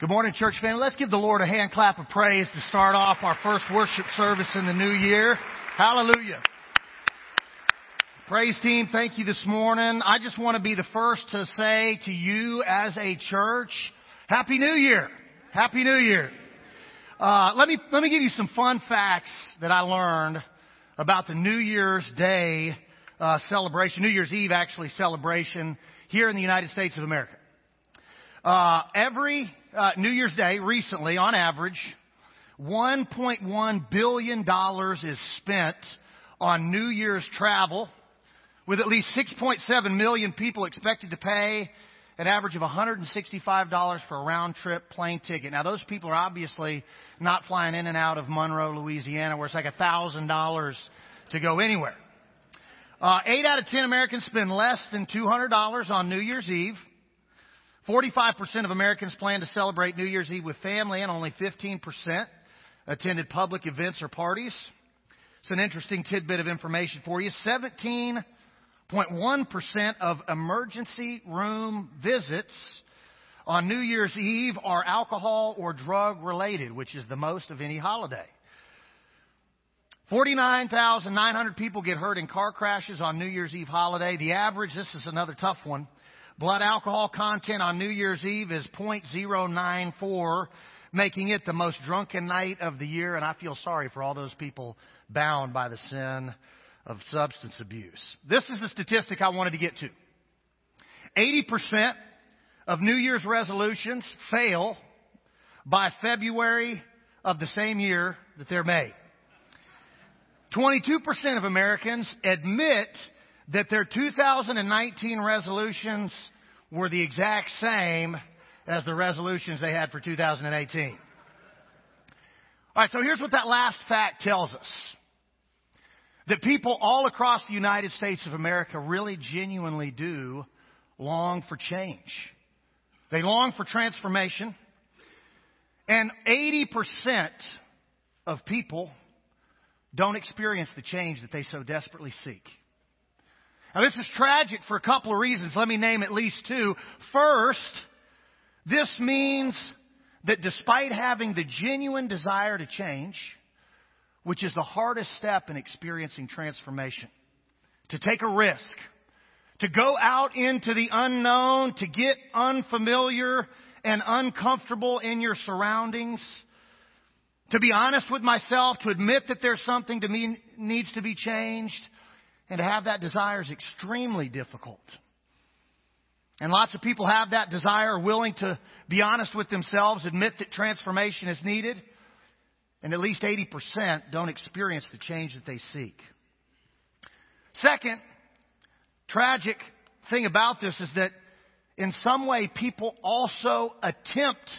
Good morning, church family. Let's give the Lord a hand clap of praise to start off our first worship service in the new year. Hallelujah. Praise team, thank you this morning. I just want to be the first to say to you as a church, Happy New Year. Happy New Year. Uh, let me, let me give you some fun facts that I learned about the New Year's Day uh, celebration, New Year's Eve actually celebration here in the United States of America. Uh, every uh, New Year's Day recently, on average, 1.1 billion dollars is spent on New Year's travel, with at least 6.7 million people expected to pay an average of $165 for a round trip plane ticket. Now, those people are obviously not flying in and out of Monroe, Louisiana, where it's like $1,000 to go anywhere. Uh, eight out of ten Americans spend less than $200 on New Year's Eve. 45% of Americans plan to celebrate New Year's Eve with family, and only 15% attended public events or parties. It's an interesting tidbit of information for you. 17.1% of emergency room visits on New Year's Eve are alcohol or drug related, which is the most of any holiday. 49,900 people get hurt in car crashes on New Year's Eve holiday. The average, this is another tough one, Blood alcohol content on New Year's Eve is 0.094, making it the most drunken night of the year, and I feel sorry for all those people bound by the sin of substance abuse. This is the statistic I wanted to get to. 80% of New Year's resolutions fail by February of the same year that they're made. 22% of Americans admit that their 2019 resolutions were the exact same as the resolutions they had for 2018. All right, so here's what that last fact tells us. That people all across the United States of America really genuinely do long for change. They long for transformation. And 80% of people don't experience the change that they so desperately seek. Now this is tragic for a couple of reasons. Let me name at least two. First, this means that despite having the genuine desire to change, which is the hardest step in experiencing transformation, to take a risk, to go out into the unknown, to get unfamiliar and uncomfortable in your surroundings, to be honest with myself, to admit that there's something to me needs to be changed, and to have that desire is extremely difficult. And lots of people have that desire, willing to be honest with themselves, admit that transformation is needed, and at least 80% don't experience the change that they seek. Second, tragic thing about this is that in some way people also attempt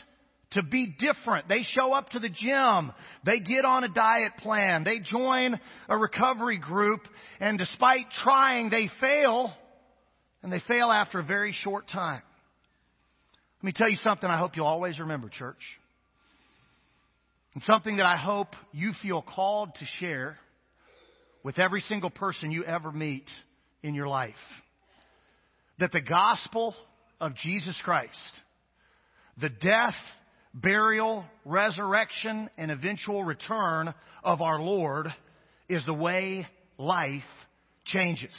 to be different. They show up to the gym. They get on a diet plan. They join a recovery group. And despite trying, they fail. And they fail after a very short time. Let me tell you something I hope you'll always remember, church. And something that I hope you feel called to share with every single person you ever meet in your life. That the gospel of Jesus Christ, the death burial, resurrection, and eventual return of our Lord is the way life changes.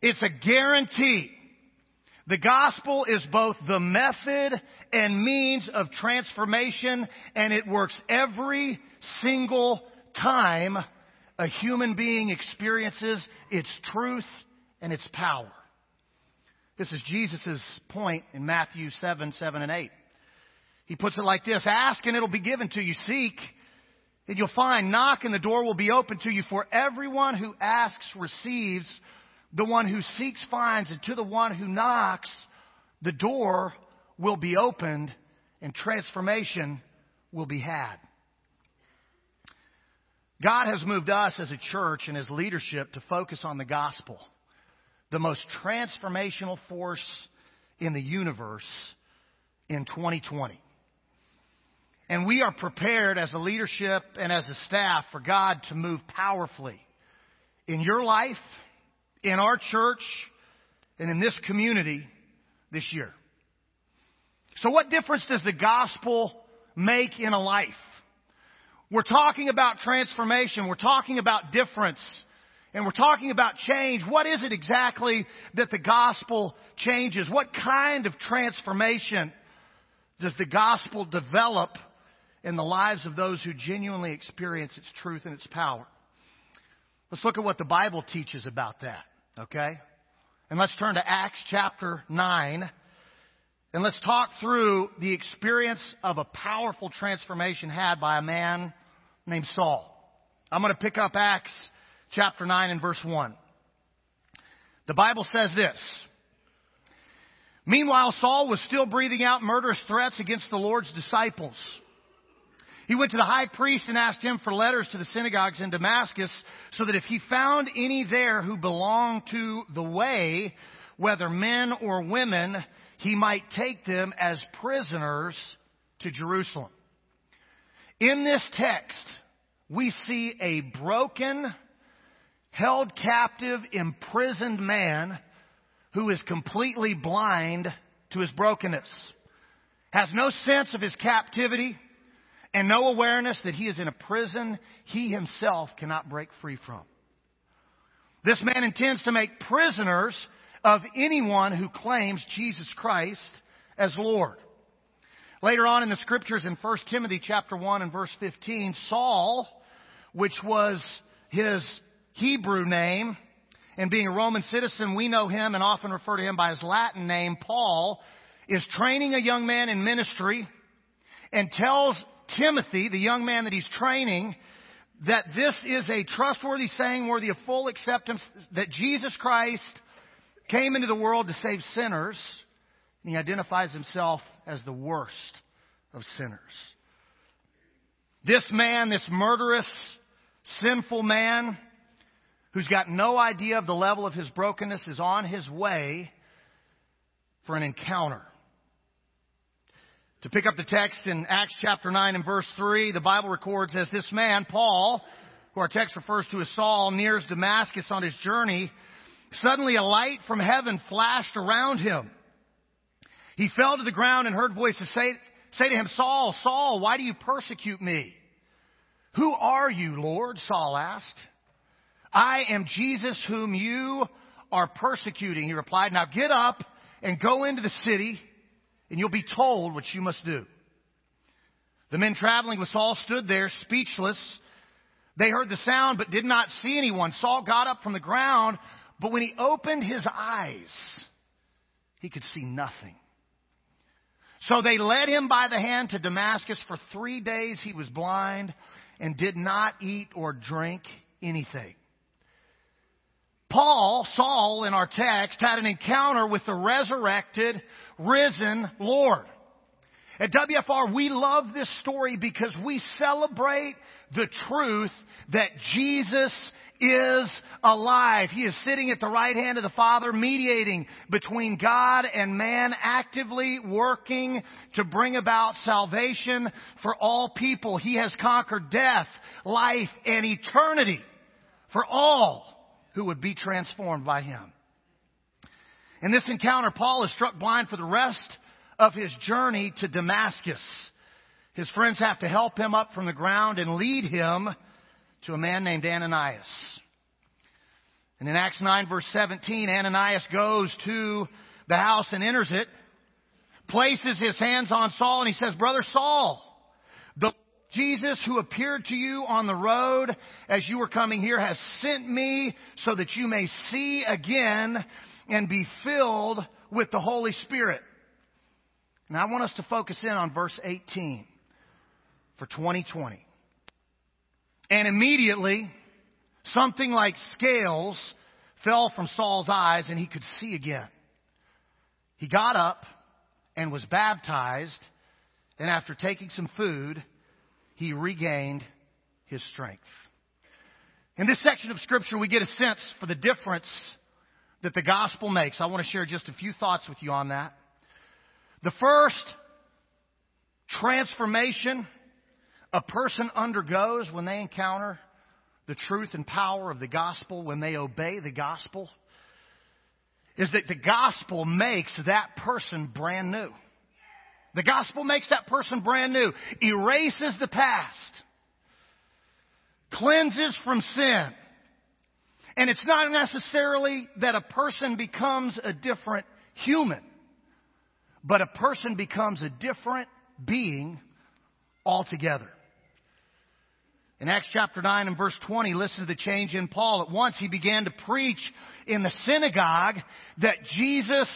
It's a guarantee. The gospel is both the method and means of transformation, and it works every single time a human being experiences its truth and its power. This is Jesus' point in Matthew 7, 7, and 8. He puts it like this Ask and it'll be given to you. Seek and you'll find. Knock and the door will be open to you. For everyone who asks receives. The one who seeks finds. And to the one who knocks, the door will be opened and transformation will be had. God has moved us as a church and as leadership to focus on the gospel, the most transformational force in the universe in 2020. And we are prepared as a leadership and as a staff for God to move powerfully in your life, in our church, and in this community this year. So what difference does the gospel make in a life? We're talking about transformation. We're talking about difference. And we're talking about change. What is it exactly that the gospel changes? What kind of transformation does the gospel develop in the lives of those who genuinely experience its truth and its power? Let's look at what the Bible teaches about that, okay? And let's turn to Acts chapter 9. And let's talk through the experience of a powerful transformation had by a man named Saul. I'm going to pick up Acts chapter 9 and verse 1. The Bible says this. Meanwhile, Saul was still breathing out murderous threats against the Lord's disciples. He went to the high priest and asked him for letters to the synagogues in Damascus so that if he found any there who belonged to the way, whether men or women, he might take them as prisoners to Jerusalem. In this text, we see a broken, held captive, imprisoned man who is completely blind to his brokenness, has no sense of his captivity, and no awareness that he is in a prison he himself cannot break free from. This man intends to make prisoners of anyone who claims Jesus Christ as Lord. Later on in the scriptures in 1 Timothy chapter 1 and verse 15, Saul, which was his Hebrew name, and being a Roman citizen, we know him and often refer to him by his Latin name, Paul, is training a young man in ministry and tells Timothy, the young man that he's training, that this is a trustworthy saying worthy of full acceptance, that Jesus Christ came into the world to save sinners, and he identifies himself as the worst of sinners. This man, this murderous, sinful man, who's got no idea of the level of his brokenness, is on his way for an encounter to pick up the text in Acts chapter 9 and verse 3, the Bible records as this man, Paul, who our text refers to as Saul, nears Damascus on his journey, suddenly a light from heaven flashed around him. He fell to the ground and heard voices say, say to him, Saul, Saul, why do you persecute me? Who are you, Lord? Saul asked. I am Jesus whom you are persecuting, he replied. Now get up and go into the city and you'll be told what you must do. The men traveling with Saul stood there speechless. They heard the sound but did not see anyone. Saul got up from the ground, but when he opened his eyes, he could see nothing. So they led him by the hand to Damascus. For three days he was blind and did not eat or drink anything. Paul, Saul in our text, had an encounter with the resurrected, risen Lord. At WFR, we love this story because we celebrate the truth that Jesus is alive. He is sitting at the right hand of the Father, mediating between God and man, actively working to bring about salvation for all people. He has conquered death, life, and eternity for all who would be transformed by him. In this encounter, Paul is struck blind for the rest of his journey to Damascus. His friends have to help him up from the ground and lead him to a man named Ananias. And in Acts 9 verse 17, Ananias goes to the house and enters it, places his hands on Saul and he says, Brother Saul, the Jesus who appeared to you on the road as you were coming here has sent me so that you may see again and be filled with the Holy Spirit. And I want us to focus in on verse 18 for 2020. And immediately, something like scales fell from Saul's eyes and he could see again. He got up and was baptized, and after taking some food, he regained his strength. In this section of scripture, we get a sense for the difference that the gospel makes. I want to share just a few thoughts with you on that. The first transformation a person undergoes when they encounter the truth and power of the gospel, when they obey the gospel, is that the gospel makes that person brand new. The gospel makes that person brand new, erases the past, cleanses from sin. And it's not necessarily that a person becomes a different human, but a person becomes a different being altogether. In Acts chapter 9 and verse 20, listen to the change in Paul. At once he began to preach in the synagogue that Jesus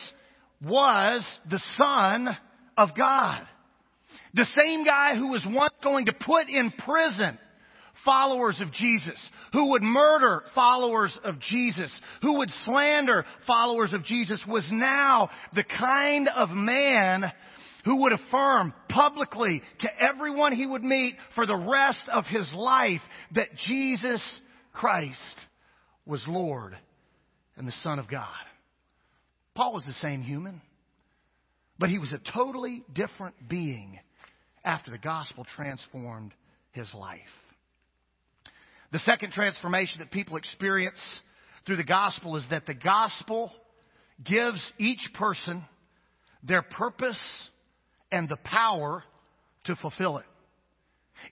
was the Son of God. The same guy who was once going to put in prison followers of Jesus, who would murder followers of Jesus, who would slander followers of Jesus, was now the kind of man who would affirm publicly to everyone he would meet for the rest of his life that Jesus Christ was Lord and the Son of God. Paul was the same human, but he was a totally different being after the gospel transformed his life. The second transformation that people experience through the gospel is that the gospel gives each person their purpose and the power to fulfill it.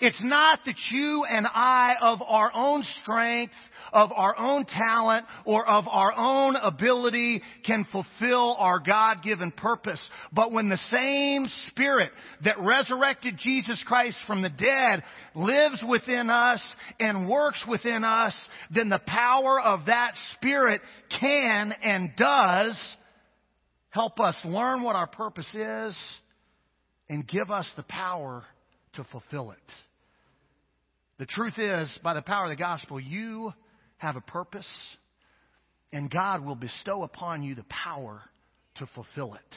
It's not that you and I, of our own strength, of our own talent, or of our own ability, can fulfill our God-given purpose. But when the same Spirit that resurrected Jesus Christ from the dead lives within us and works within us, then the power of that Spirit can and does help us learn what our purpose is and give us the power to fulfill it. The truth is, by the power of the gospel, you have a purpose, and God will bestow upon you the power to fulfill it.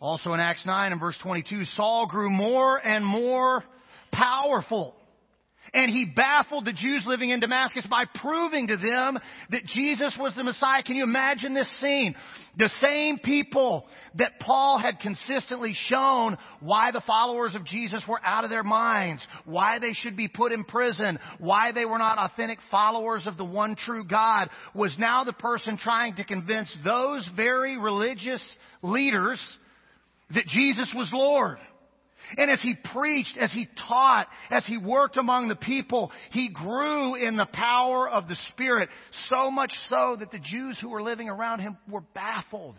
Also in Acts 9 and verse 22, Saul grew more and more powerful and he baffled the Jews living in Damascus by proving to them that Jesus was the Messiah. Can you imagine this scene? The same people that Paul had consistently shown why the followers of Jesus were out of their minds, why they should be put in prison, why they were not authentic followers of the one true God, was now the person trying to convince those very religious leaders that Jesus was Lord. And as he preached, as he taught, as he worked among the people, he grew in the power of the Spirit, so much so that the Jews who were living around him were baffled.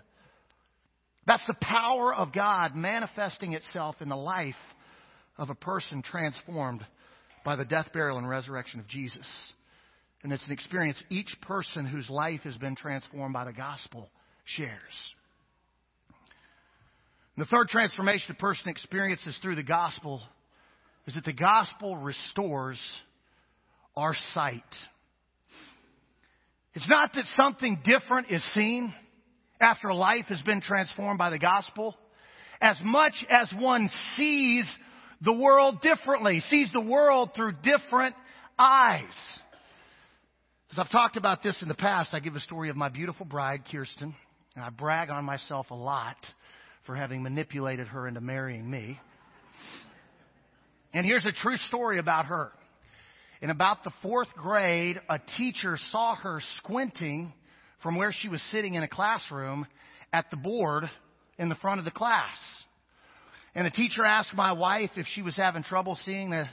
That's the power of God manifesting itself in the life of a person transformed by the death, burial, and resurrection of Jesus. And it's an experience each person whose life has been transformed by the gospel shares. The third transformation a person experiences through the gospel is that the gospel restores our sight. It's not that something different is seen after life has been transformed by the gospel, as much as one sees the world differently, sees the world through different eyes. As I've talked about this in the past, I give a story of my beautiful bride, Kirsten, and I brag on myself a lot for having manipulated her into marrying me. And here's a true story about her. In about the fourth grade, a teacher saw her squinting from where she was sitting in a classroom at the board in the front of the class. And the teacher asked my wife if she was having trouble seeing the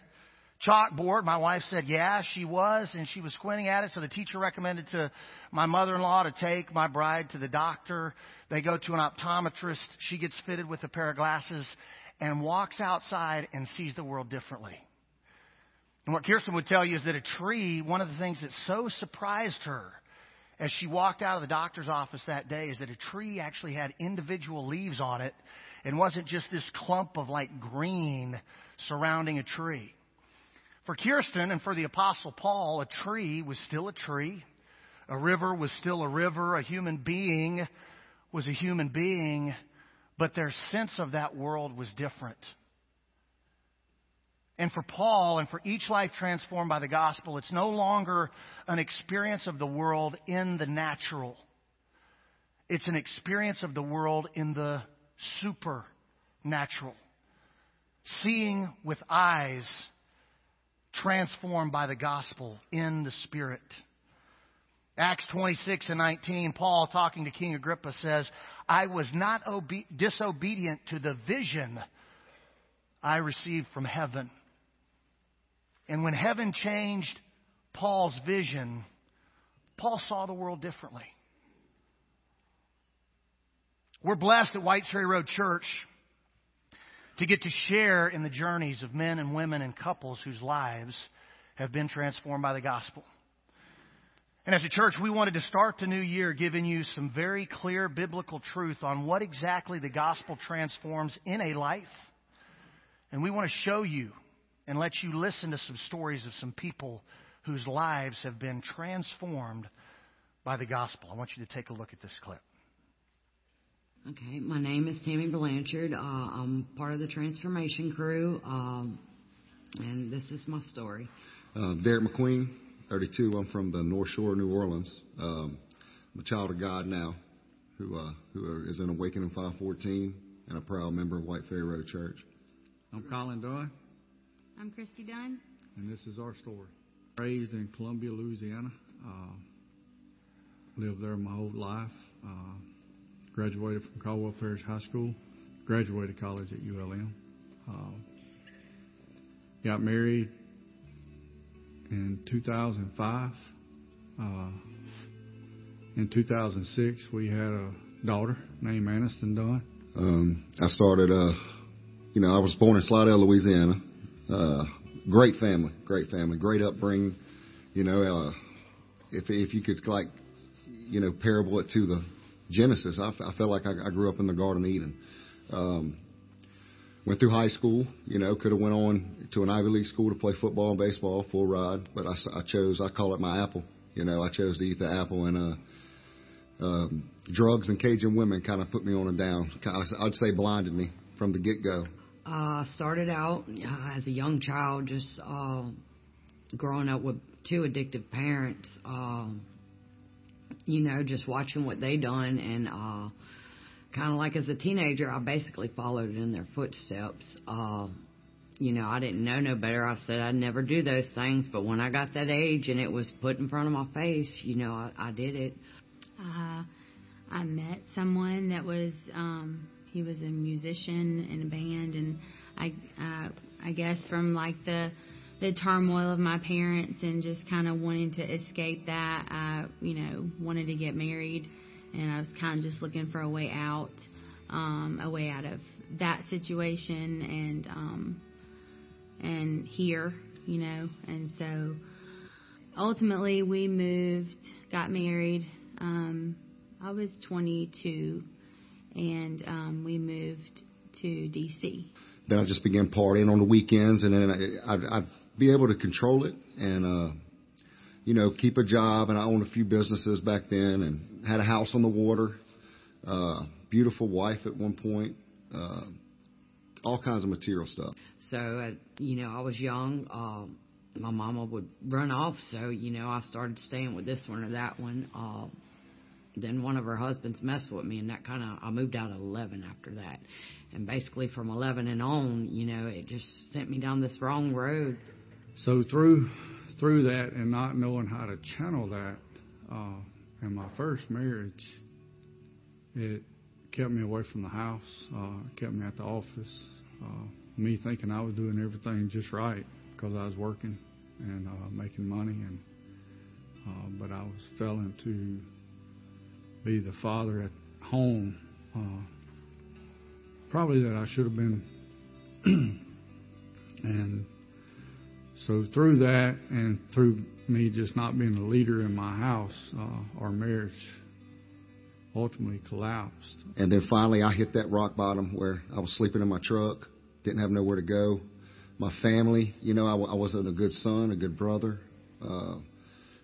chalkboard. My wife said, yeah, she was, and she was squinting at it. So the teacher recommended to my mother-in-law to take my bride to the doctor. They go to an optometrist. She gets fitted with a pair of glasses and walks outside and sees the world differently. And what Kirsten would tell you is that a tree, one of the things that so surprised her as she walked out of the doctor's office that day is that a tree actually had individual leaves on it and wasn't just this clump of like green surrounding a tree. For Kirsten and for the Apostle Paul, a tree was still a tree. A river was still a river. A human being was a human being. But their sense of that world was different. And for Paul and for each life transformed by the gospel, it's no longer an experience of the world in the natural. It's an experience of the world in the supernatural. Seeing with eyes transformed by the gospel in the Spirit. Acts 26 and 19, Paul, talking to King Agrippa, says, I was not obe- disobedient to the vision I received from heaven. And when heaven changed Paul's vision, Paul saw the world differently. We're blessed at Whites Ferry Road Church to get to share in the journeys of men and women and couples whose lives have been transformed by the gospel. And as a church, we wanted to start the new year giving you some very clear biblical truth on what exactly the gospel transforms in a life. And we want to show you and let you listen to some stories of some people whose lives have been transformed by the gospel. I want you to take a look at this clip. Okay, my name is Tammy Blanchard. Uh, I'm part of the transformation crew, um, and this is my story. Uh, Derek McQueen, 32. I'm from the North Shore of New Orleans. Um, I'm a child of God now, who uh, who is in Awakening 514 and a proud member of White Ferry Road Church. I'm Colin Dunn. I'm Christy Dunn. And this is our story. Raised in Columbia, Louisiana. Uh, lived there my whole life. Graduated from Caldwell Parish High School. Graduated college at ULM. Uh, got married in 2005. Uh, in 2006, we had a daughter named Aniston Dunn. Um, I started, uh, you know, I was born in Slidell, Louisiana. Uh, great family, great family, great upbringing. You know, uh, if if you could like, you know, parable it to the Genesis, I, I felt like I, I grew up in the Garden of Eden. Um, went through high school, you know, could have went on to an Ivy League school to play football and baseball, full ride, but I, I chose, I call it my apple. You know, I chose to eat the apple and, uh, um, drugs and Cajun women kind of put me on a down. I'd say blinded me from the get go. Uh, started out uh, as a young child, just uh, growing up with two addictive parents. Uh, you know, just watching what they done, and uh, kind of like as a teenager, I basically followed in their footsteps. Uh, you know, I didn't know no better. I said I'd never do those things, but when I got that age and it was put in front of my face, you know, I, I did it. Uh, I met someone that was um, he was a musician in a band, and I uh, I guess from like the the turmoil of my parents and just kind of wanting to escape that, I you know wanted to get married, and I was kind of just looking for a way out, um, a way out of that situation, and um, and here, you know, and so ultimately we moved, got married. Um, I was 22, and um, we moved to DC. Then I just began partying on the weekends, and then I, I'd, I'd be able to control it and, uh, you know, keep a job. And I owned a few businesses back then, and had a house on the water, uh, beautiful wife at one point, uh, all kinds of material stuff. So, uh, you know, I was young. Um, my mama would run off, so you know, I started staying with this one or that one. Uh, then one of her husbands messed with me, and that kind of I moved out at 11 after that, and basically from 11 and on, you know, it just sent me down this wrong road. So through through that and not knowing how to channel that, uh, in my first marriage, it kept me away from the house, uh, kept me at the office. Uh, me thinking I was doing everything just right because I was working and making money, and but I was failing to be the father at home. Probably that I should have been, and so through that and through me just not being a leader in my house, uh, our marriage ultimately collapsed. And then finally, I hit that rock bottom where I was sleeping in my truck, didn't have nowhere to go. My family, you know, I, I wasn't a good son, a good brother. Uh,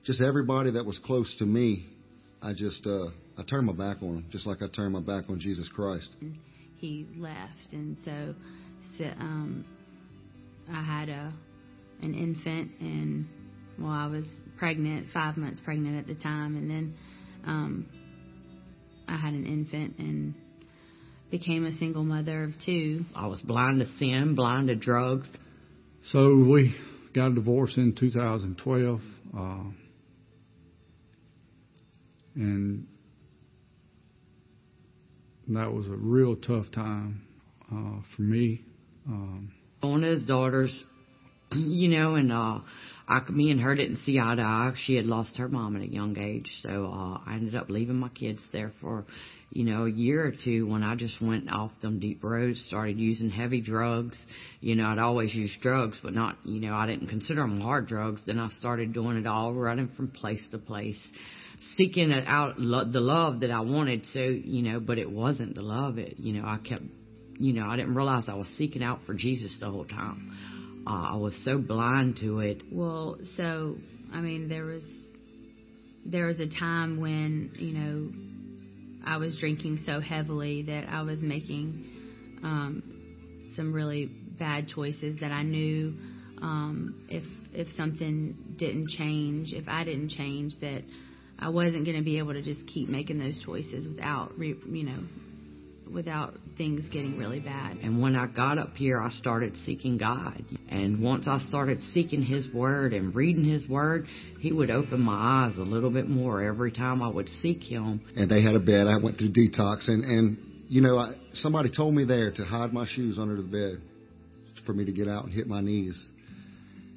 just everybody that was close to me, I just uh, I turned my back on them, just like I turned my back on Jesus Christ. He left, and so, so um, I had a an infant, and well, I was pregnant, five months pregnant at the time, and then um, I had an infant and became a single mother of two. I was blind to sin, blind to drugs. So we got a divorce in 2012. Uh, and that was a real tough time uh, for me. Um, One of his daughters, you know, and uh, I, me and her didn't see eye to eye. She had lost her mom at a young age, so uh, I ended up leaving my kids there for, you know, a year or two when I just went off them deep roads, started using heavy drugs. You know, I'd always used drugs, but not, you know, I didn't consider them hard drugs. Then I started doing it all, running from place to place seeking it out lo- the love that I wanted. So you know, but it wasn't the love. It you know I kept you know I didn't realize I was seeking out for Jesus the whole time. Uh, I was so blind to it. Well, so I mean, there was there was a time when you know I was drinking so heavily that I was making um, some really bad choices that I knew um, if if something didn't change, if I didn't change, that I wasn't going to be able to just keep making those choices without, re, you know, without things getting really bad. And when I got up here, I started seeking God. And once I started seeking His Word and reading His Word, He would open my eyes a little bit more every time I would seek Him. And they had a bed. I went through detox, and and you know, I, somebody told me there to hide my shoes under the bed for me to get out and hit my knees.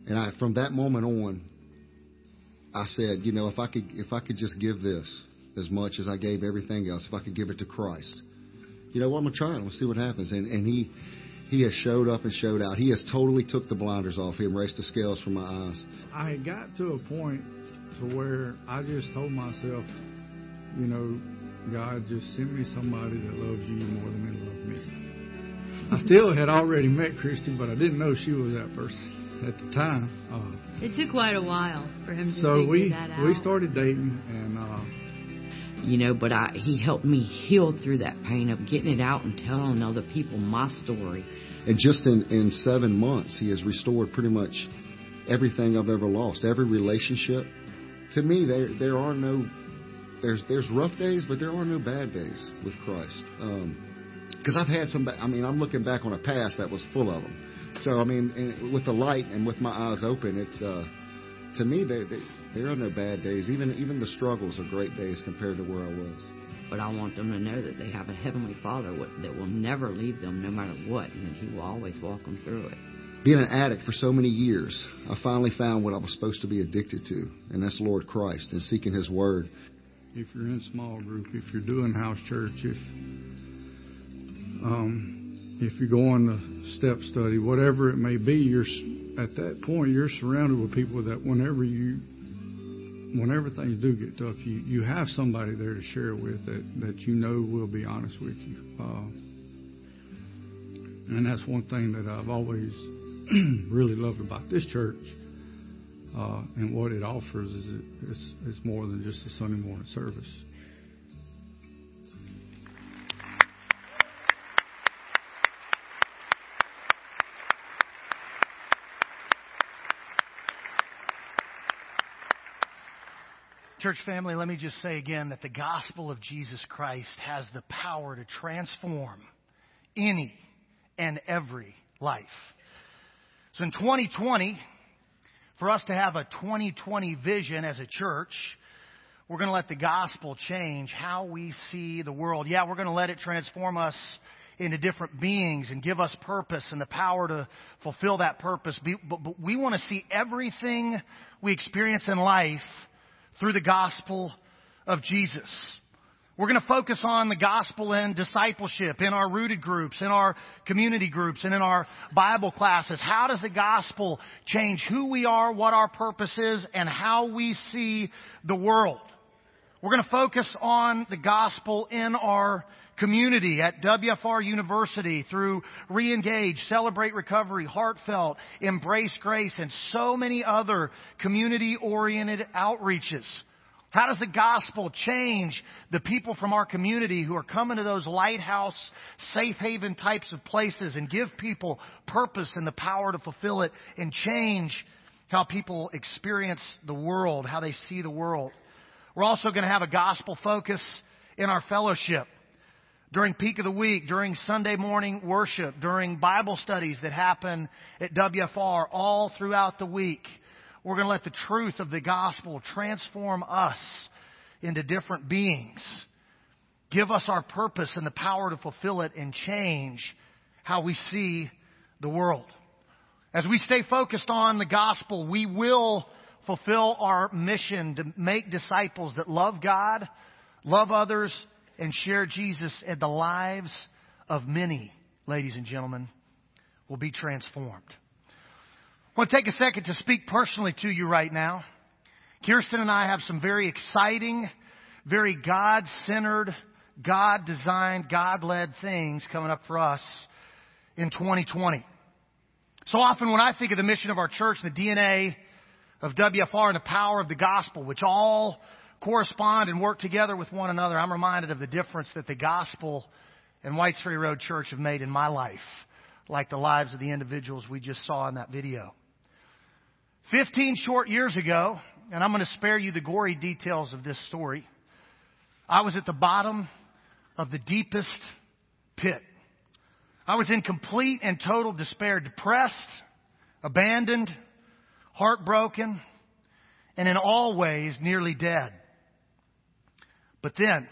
And I, from that moment on, I said, you know, if I could, if I could just give this as much as I gave everything else, if I could give it to Christ, you know, what I'm gonna try. I'm gonna see what happens. And and he, he has showed up and showed out. He has totally took the blinders off. He erased the scales from my eyes. I had got to a point to where I just told myself, you know, God, just send me somebody that loves you more than they love me. I still had already met Christy, but I didn't know she was that person at the time. Uh, It took quite a while for him to so figure we that out. So we started dating, and uh, You know, but I, He helped me heal through that pain of getting it out and telling other people my story. And just in in seven months, he has restored pretty much everything I've ever lost, every relationship. To me, there there are no there's there's rough days, but there are no bad days with Christ. Because I've had some. I mean, I'm looking back on a past that was full of them. So I mean, with the light and with my eyes open, it's uh, to me there there there are no bad days. Even even the struggles are great days compared to where I was. But I want them to know that they have a Heavenly Father that will never leave them no matter what, and that He will always walk them through it. Being an addict for so many years, I finally found what I was supposed to be addicted to, and that's Lord Christ and seeking His Word. if you're in small group, if you're doing house church, if um, if you're going to step study, whatever it may be, you're at that point you're surrounded with people that whenever you whenever things do get tough, you you have somebody there to share with that that you know will be honest with you. Uh, and that's one thing that I've always really loved about this church. Uh, and what it offers is it, it's, it's more than just a Sunday morning service. Church family, let me just say again that the gospel of Jesus Christ has the power to transform any and every life. So in 2020, for us to have a 2020 vision as a church, we're going to let the gospel change how we see the world. Yeah, we're going to let it transform us into different beings and give us purpose and the power to fulfill that purpose. But, we want to see everything we experience in life through the gospel of Jesus. We're going to focus on the gospel and discipleship in our rooted groups, in our community groups, and in our Bible classes. How does the gospel change who we are, what our purpose is, and how we see the world? We're going to focus on the gospel in our community at WFR University through Reengage, Celebrate Recovery, Heartfelt, Embrace Grace, and so many other community oriented outreaches. How does the gospel change the people from our community who are coming to those lighthouse, safe haven types of places and give people purpose and the power to fulfill it and change how people experience the world, how they see the world? We're also going to have a gospel focus in our fellowship during peak of the week, during Sunday morning worship, during Bible studies that happen at WFR all throughout the week. We're going to let the truth of the gospel transform us into different beings. Give us our purpose and the power to fulfill it and change how we see the world. As we stay focused on the gospel, we will fulfill our mission to make disciples that love God, love others, and share Jesus, and the lives of many, ladies and gentlemen, will be transformed. I want to take a second to speak personally to you right now. Kirsten and I have some very exciting, very God centered, God designed, God led things coming up for us in 2020. So often when I think of the mission of our church, the DNA of WFR and the power of the gospel, which all correspond and work together with one another, I'm reminded of the difference that the gospel and Whites Ferry Road Church have made in my life, like the lives of the individuals we just saw in that video. 15 short years ago, and I'm going to spare you the gory details of this story, I was at the bottom of the deepest pit. I was in complete and total despair, depressed, abandoned, heartbroken, and in all ways nearly dead. But then,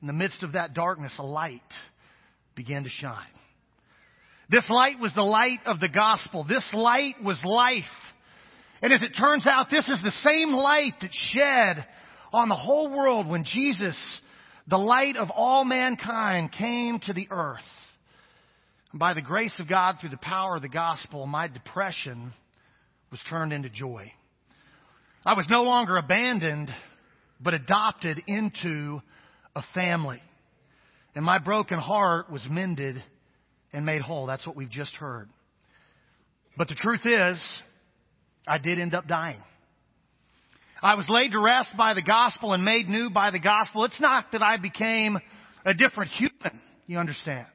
in the midst of that darkness, a light began to shine. This light was the light of the gospel. This light was life. And as it turns out, this is the same light that shed on the whole world when Jesus, the light of all mankind, came to the earth. And by the grace of God, through the power of the gospel, my depression was turned into joy. I was no longer abandoned, but adopted into a family. And my broken heart was mended and made whole. That's what we've just heard. But the truth is, I did end up dying. I was laid to rest by the gospel and made new by the gospel. It's not that I became a different human, you understand.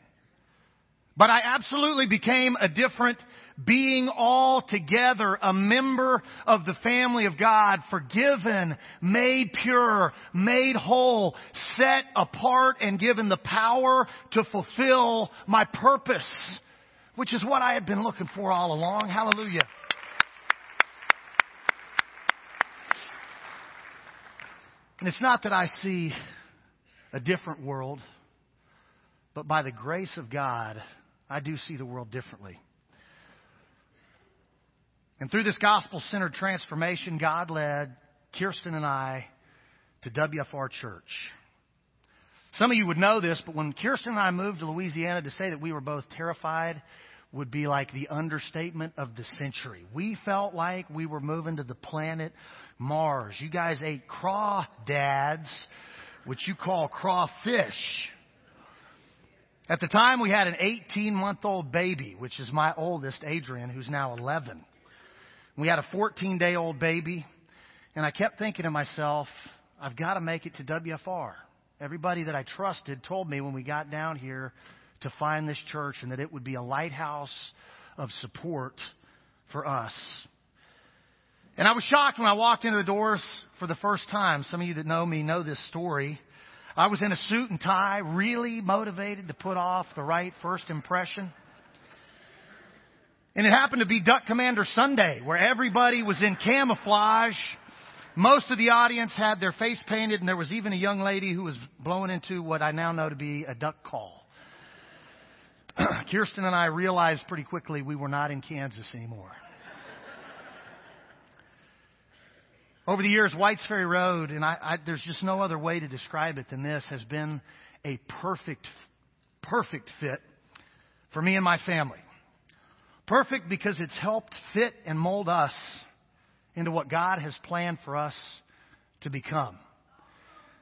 But I absolutely became a different being altogether, a member of the family of God, forgiven, made pure, made whole, set apart and given the power to fulfill my purpose, which is what I had been looking for all along. Hallelujah. And it's not that I see a different world, but by the grace of God, I do see the world differently. And through this gospel centered transformation, God led Kirsten and I to WFR Church. Some of you would know this, but when Kirsten and I moved to Louisiana, to say that we were both terrified would be like the understatement of the century. We felt like we were moving to the planet Mars. You guys ate crawdads, which you call crawfish. At the time, we had an 18 month old baby, which is my oldest, Adrian, who's now 11. We had a 14 day old baby, and I kept thinking to myself, I've got to make it to WFR. Everybody that I trusted told me when we got down here to find this church and that it would be a lighthouse of support for us. And I was shocked when I walked into the doors for the first time. Some of you that know me know this story. I was in a suit and tie, really motivated to put off the right first impression. And it happened to be Duck Commander Sunday, where everybody was in camouflage. Most of the audience had their face painted, and there was even a young lady who was blowing into what I now know to be a duck call. Kirsten and I realized pretty quickly we were not in Kansas anymore. Over the years, Whites Ferry Road, and I, I, there's just no other way to describe it than this, has been a perfect, perfect fit for me and my family. Perfect because it's helped fit and mold us into what God has planned for us to become.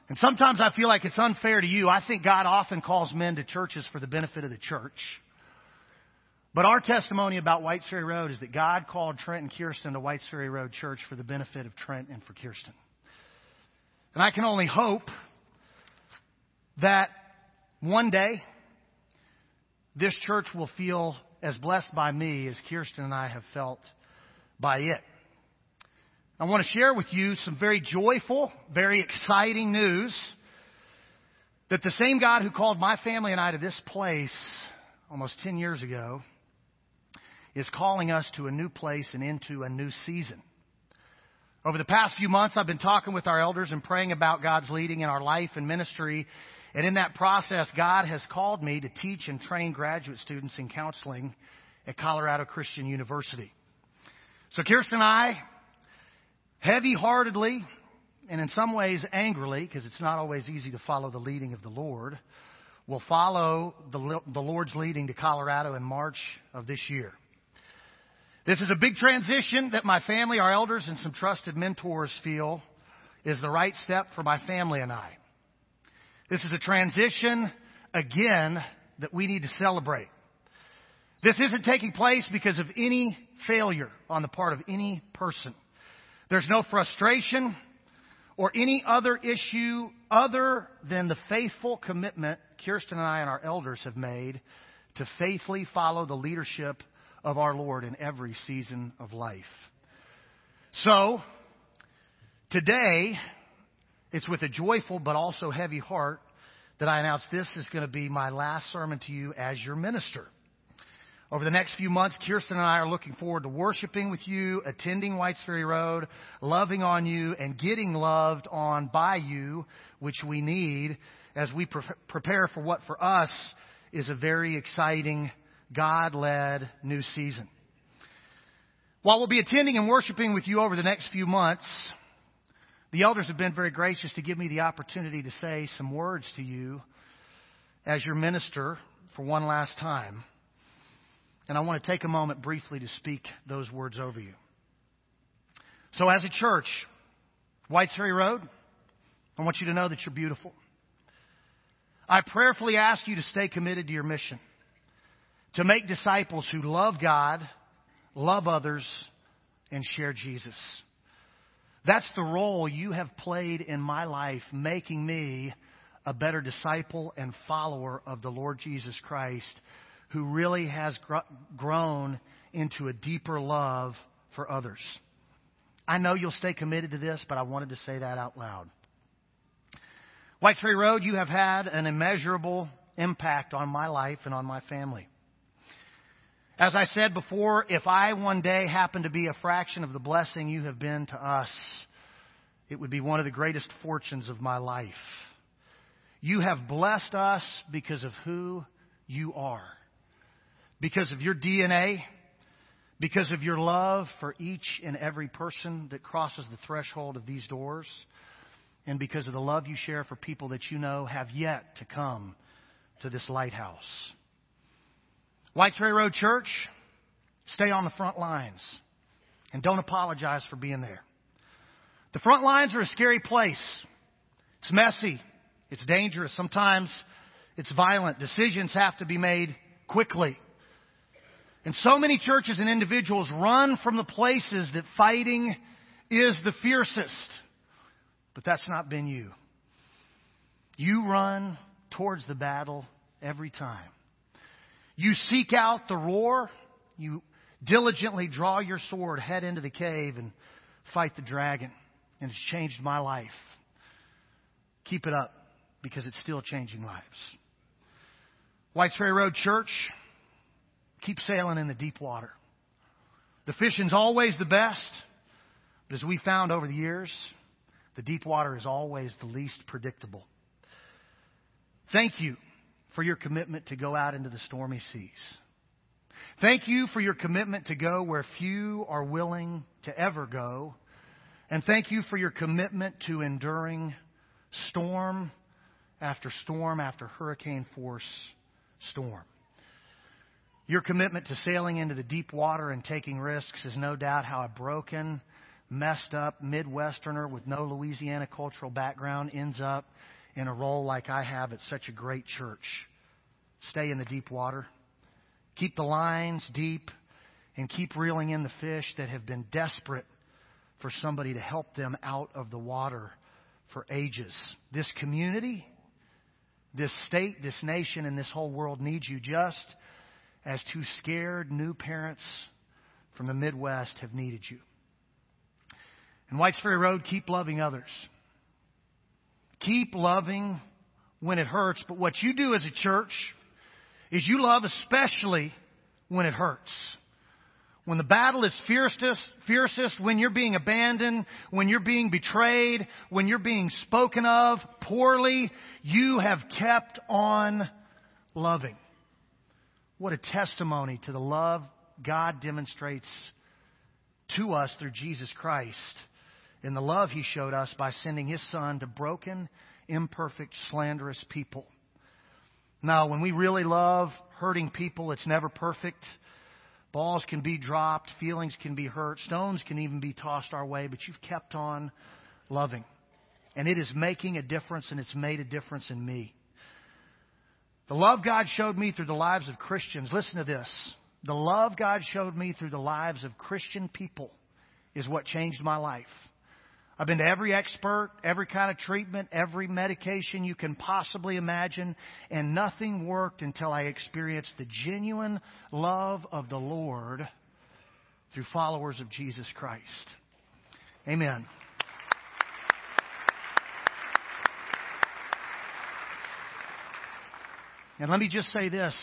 And sometimes I feel like it's unfair to you. I think God often calls men to churches for the benefit of the church. But our testimony about Whites Ferry Road is that God called Trent and Kirsten to Whites Ferry Road Church for the benefit of Trent and for Kirsten. And I can only hope that one day this church will feel as blessed by me as Kirsten and I have felt by it. I want to share with you some very joyful, very exciting news that the same God who called my family and I to this place almost 10 years ago is calling us to a new place and into a new season. Over the past few months, I've been talking with our elders and praying about God's leading in our life and ministry. And in that process, God has called me to teach and train graduate students in counseling at Colorado Christian University. So Kirsten and I, heavy heartedly, and in some ways angrily, because it's not always easy to follow the leading of the Lord, will follow the, the Lord's leading to Colorado in March of this year. This is a big transition that my family, our elders, and some trusted mentors feel is the right step for my family and I. This is a transition, again, that we need to celebrate. This isn't taking place because of any failure on the part of any person. There's no frustration or any other issue other than the faithful commitment Kirsten and I and our elders have made to faithfully follow the leadership of our Lord in every season of life. So, today, it's with a joyful but also heavy heart that I announce this is going to be my last sermon to you as your minister. Over the next few months, Kirsten and I are looking forward to worshiping with you, attending Whites Ferry Road, loving on you, and getting loved on by you, which we need as we pre- prepare for what for us is a very exciting God led new season. While we'll be attending and worshiping with you over the next few months, the elders have been very gracious to give me the opportunity to say some words to you as your minister for one last time. And I want to take a moment briefly to speak those words over you. So, as a church, Whites Ferry Road, I want you to know that you're beautiful. I prayerfully ask you to stay committed to your mission to make disciples who love God, love others, and share Jesus. That's the role you have played in my life, making me a better disciple and follower of the Lord Jesus Christ, who really has gr- grown into a deeper love for others. I know you'll stay committed to this, but I wanted to say that out loud. Whites Ferry Road, you have had an immeasurable impact on my life and on my family. As I said before, if I one day happen to be a fraction of the blessing you have been to us, it would be one of the greatest fortunes of my life. You have blessed us because of who you are, because of your DNA, because of your love for each and every person that crosses the threshold of these doors, and because of the love you share for people that you know have yet to come to this lighthouse. Whites Road Church, stay on the front lines and don't apologize for being there. The front lines are a scary place. It's messy. It's dangerous. Sometimes it's violent. Decisions have to be made quickly. And so many churches and individuals run from the places that fighting is the fiercest. But that's not been you. You run towards the battle every time. You seek out the roar. You diligently draw your sword, head into the cave, and fight the dragon. And it's changed my life. Keep it up because it's still changing lives. Whites Ferry Road Church, keep sailing in the deep water. The fishing's always the best, but as we found over the years, the deep water is always the least predictable. Thank you for your commitment to go out into the stormy seas. Thank you for your commitment to go where few are willing to ever go. And thank you for your commitment to enduring storm after storm after hurricane force storm. Your commitment to sailing into the deep water and taking risks is no doubt how a broken, messed up Midwesterner with no Louisiana cultural background ends up in a role like I have at such a great church. Stay in the deep water. Keep the lines deep and keep reeling in the fish that have been desperate for somebody to help them out of the water for ages. This community, this state, this nation, and this whole world needs you just as two scared new parents from the Midwest have needed you. And Whites Ferry Road, keep loving others. Keep loving when it hurts. But what you do as a church is you love especially when it hurts. when the battle is fiercest, fiercest, when you're being abandoned, when you're being betrayed, when you're being spoken of poorly, you have kept on loving. What a testimony to the love God demonstrates to us through Jesus Christ in the love He showed us by sending His Son to broken, imperfect, slanderous people. Now, when we really love hurting people, it's never perfect. Balls can be dropped, feelings can be hurt, stones can even be tossed our way, but you've kept on loving. And it is making a difference, and it's made a difference in me. The love God showed me through the lives of Christians, listen to this. The love God showed me through the lives of Christian people is what changed my life. I've been to every expert, every kind of treatment, every medication you can possibly imagine, and nothing worked until I experienced the genuine love of the Lord through followers of Jesus Christ. Amen. And let me just say this.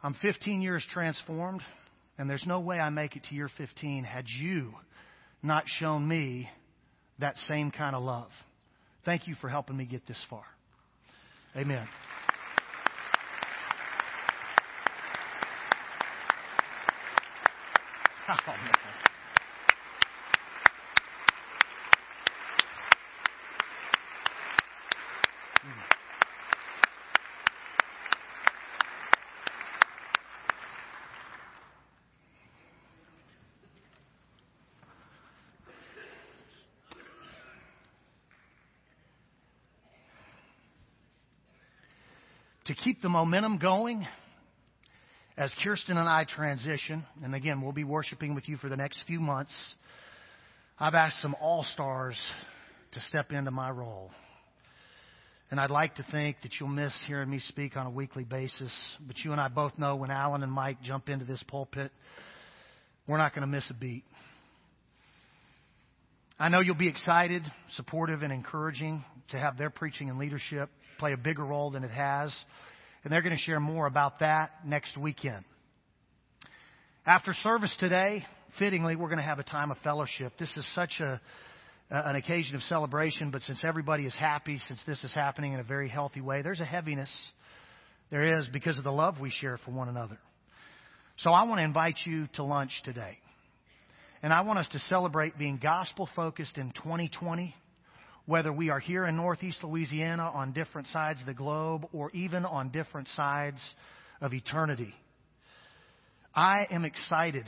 I'm 15 years transformed, and there's no way I make it to year 15 had you not shown me that same kind of love. Thank you for helping me get this far. Amen. Oh, to keep the momentum going as Kirsten and I transition, and again, we'll be worshiping with you for the next few months, I've asked some all stars to step into my role. And I'd like to think that you'll miss hearing me speak on a weekly basis. But you and I both know when Alan and Mike jump into this pulpit, we're not going to miss a beat. I know you'll be excited, supportive, and encouraging to have their preaching and leadership play a bigger role than it has. And they're going to share more about that next weekend. After service today, fittingly, we're going to have a time of fellowship. This is such a, an occasion of celebration, but since everybody is happy, since this is happening in a very healthy way, there's a heaviness. There is because of the love we share for one another. So I want to invite you to lunch today. And I want us to celebrate being gospel focused in 2020 whether we are here in Northeast Louisiana on different sides of the globe or even on different sides of eternity. I am excited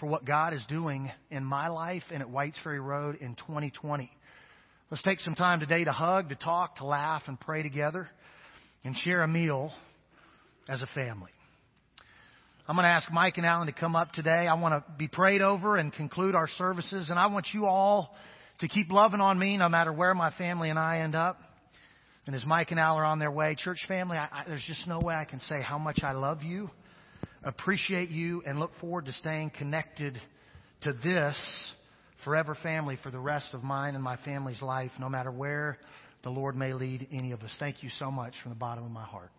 for what God is doing in my life and at Whites Ferry Road in 2020. Let's take some time today to hug, to talk, to laugh, and pray together and share a meal as a family. I'm going to ask Mike and Alan to come up today. I want to be prayed over and conclude our services, and I want you all to keep loving on me no matter where my family and I end up. And as Mike and Al are on their way, church family, I, I, there's just no way I can say how much I love you, appreciate you, and look forward to staying connected to this forever family for the rest of mine and my family's life, no matter where the Lord may lead any of us. Thank you so much from the bottom of my heart.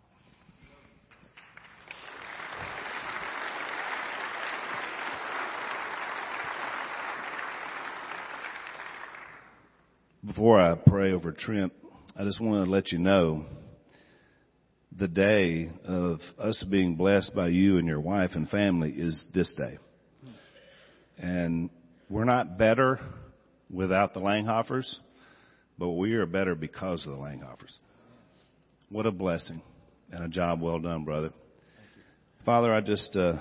Before I pray over Trent, I just want to let you know the day of us being blessed by you and your wife and family is this day. And we're not better without the Langhoffers, but we are better because of the Langhoffers. What a blessing and a job well done, brother. Father, I just, uh,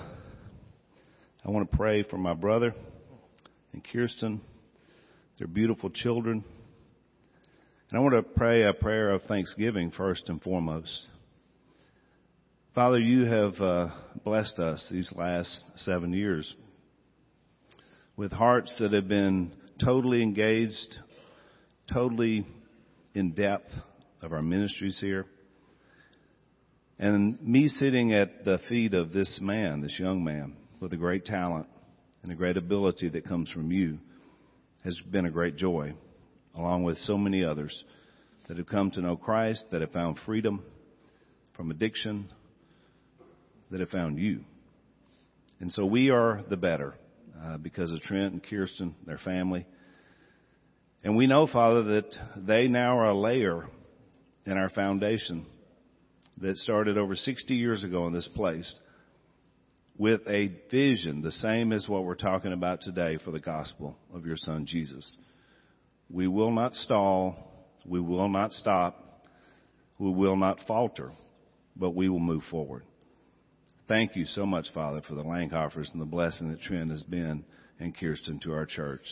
I want to pray for my brother and Kirsten, their beautiful children. And I want to pray a prayer of thanksgiving first and foremost. Father, you have uh, blessed us these last seven years with hearts that have been totally engaged, totally in depth of our ministries here. And me sitting at the feet of this man, this young man, with a great talent and a great ability that comes from you, has been a great joy along with so many others that have come to know Christ, that have found freedom from addiction, that have found you. And so we are the better uh, because of Trent and Kirsten, their family. And we know, Father, that they now are a layer in our foundation that started over 60 years ago in this place with a vision, the same as what we're talking about today for the gospel of your son Jesus. We will not stall. We will not stop. We will not falter, but we will move forward. Thank you so much, Father, for the Langhoffers and the blessing that Trent has been and Kirsten to our church.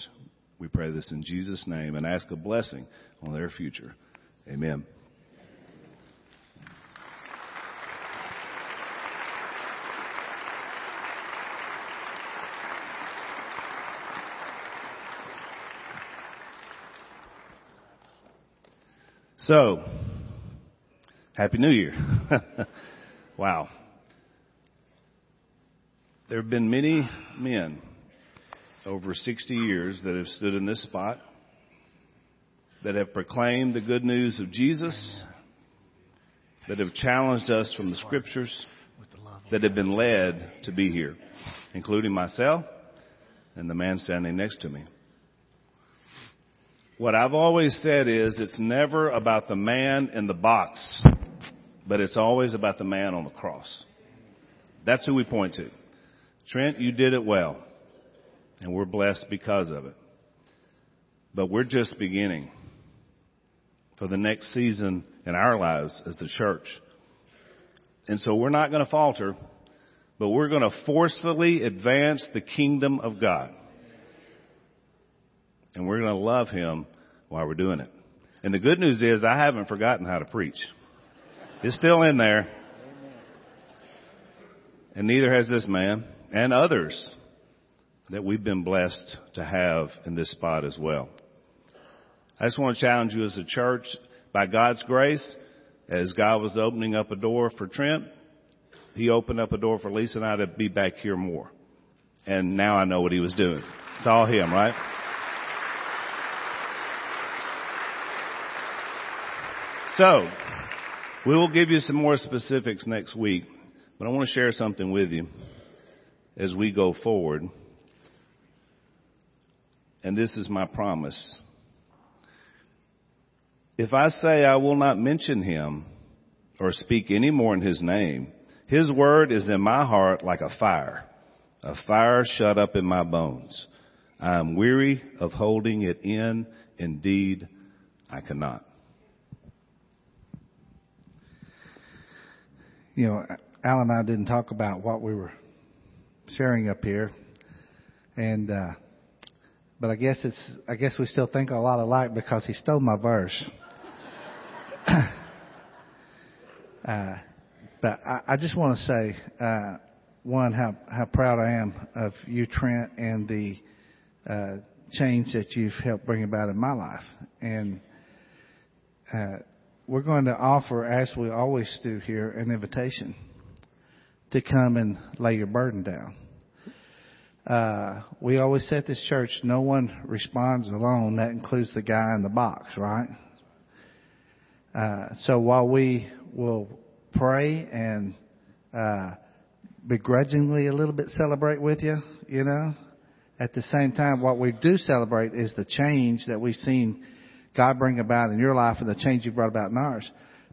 We pray this in Jesus' name and ask a blessing on their future. Amen. So, Happy New Year. wow. There have been many men over 60 years that have stood in this spot, that have proclaimed the good news of Jesus, that have challenged us from the scriptures, that have been led to be here, including myself and the man standing next to me. What I've always said is it's never about the man in the box, but it's always about the man on the cross. That's who we point to. Trent, you did it well, and we're blessed because of it. But we're just beginning for the next season in our lives as the church. And so we're not going to falter, but we're going to forcefully advance the kingdom of God and we're going to love him while we're doing it. And the good news is I haven't forgotten how to preach. It's still in there. And neither has this man and others that we've been blessed to have in this spot as well. I just want to challenge you as a church, by God's grace, as God was opening up a door for Trent, He opened up a door for Lisa and I to be back here more. And now I know what He was doing. It's all Him, right? So, we will give you some more specifics next week, but I want to share something with you as we go forward. And this is my promise. If I say I will not mention him or speak any more in his name, his word is in my heart like a fire, a fire shut up in my bones. I am weary of holding it in. Indeed, I cannot. You know, Al and I didn't talk about what we were sharing up here, and uh, but I guess it's I guess we still think a lot alike because he stole my verse. uh, but I, I just want to say uh, one how how proud I am of you, Trent, and the uh, change that you've helped bring about in my life, and. Uh, we're going to offer, as we always do here, an invitation to come and lay your burden down. Uh, we always say at this church, no one responds alone. That includes the guy in the box, right? Uh, so while we will pray and uh, begrudgingly a little bit celebrate with you, you know, at the same time, what we do celebrate is the change that we've seen God bring about in your life and the change you brought about in ours.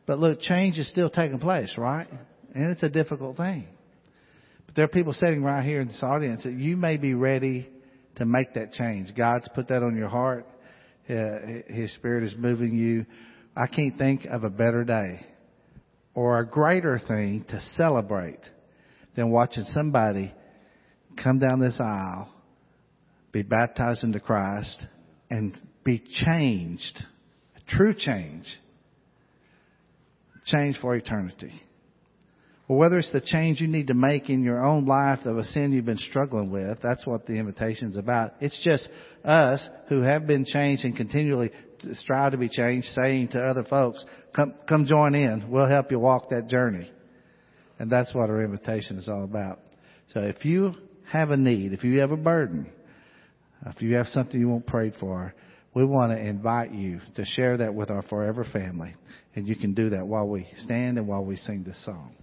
But look, change is still taking place, right? And it's a difficult thing. But there are people sitting right here in this audience that you may be ready to make that change. God's put that on your heart. Uh, His Spirit is moving you. I can't think of a better day or a greater thing to celebrate than watching somebody come down this aisle, be baptized into Christ, and be changed, true change, change for eternity. Well, whether it's the change you need to make in your own life of a sin you've been struggling with, that's what the invitation is about. It's just us who have been changed and continually strive to be changed, saying to other folks, come, come join in. We'll help you walk that journey. And that's what our invitation is all about. So if you have a need, if you have a burden, if you have something you want prayed for, we want to invite you to share that with our forever family. And you can do that while we stand and while we sing this song.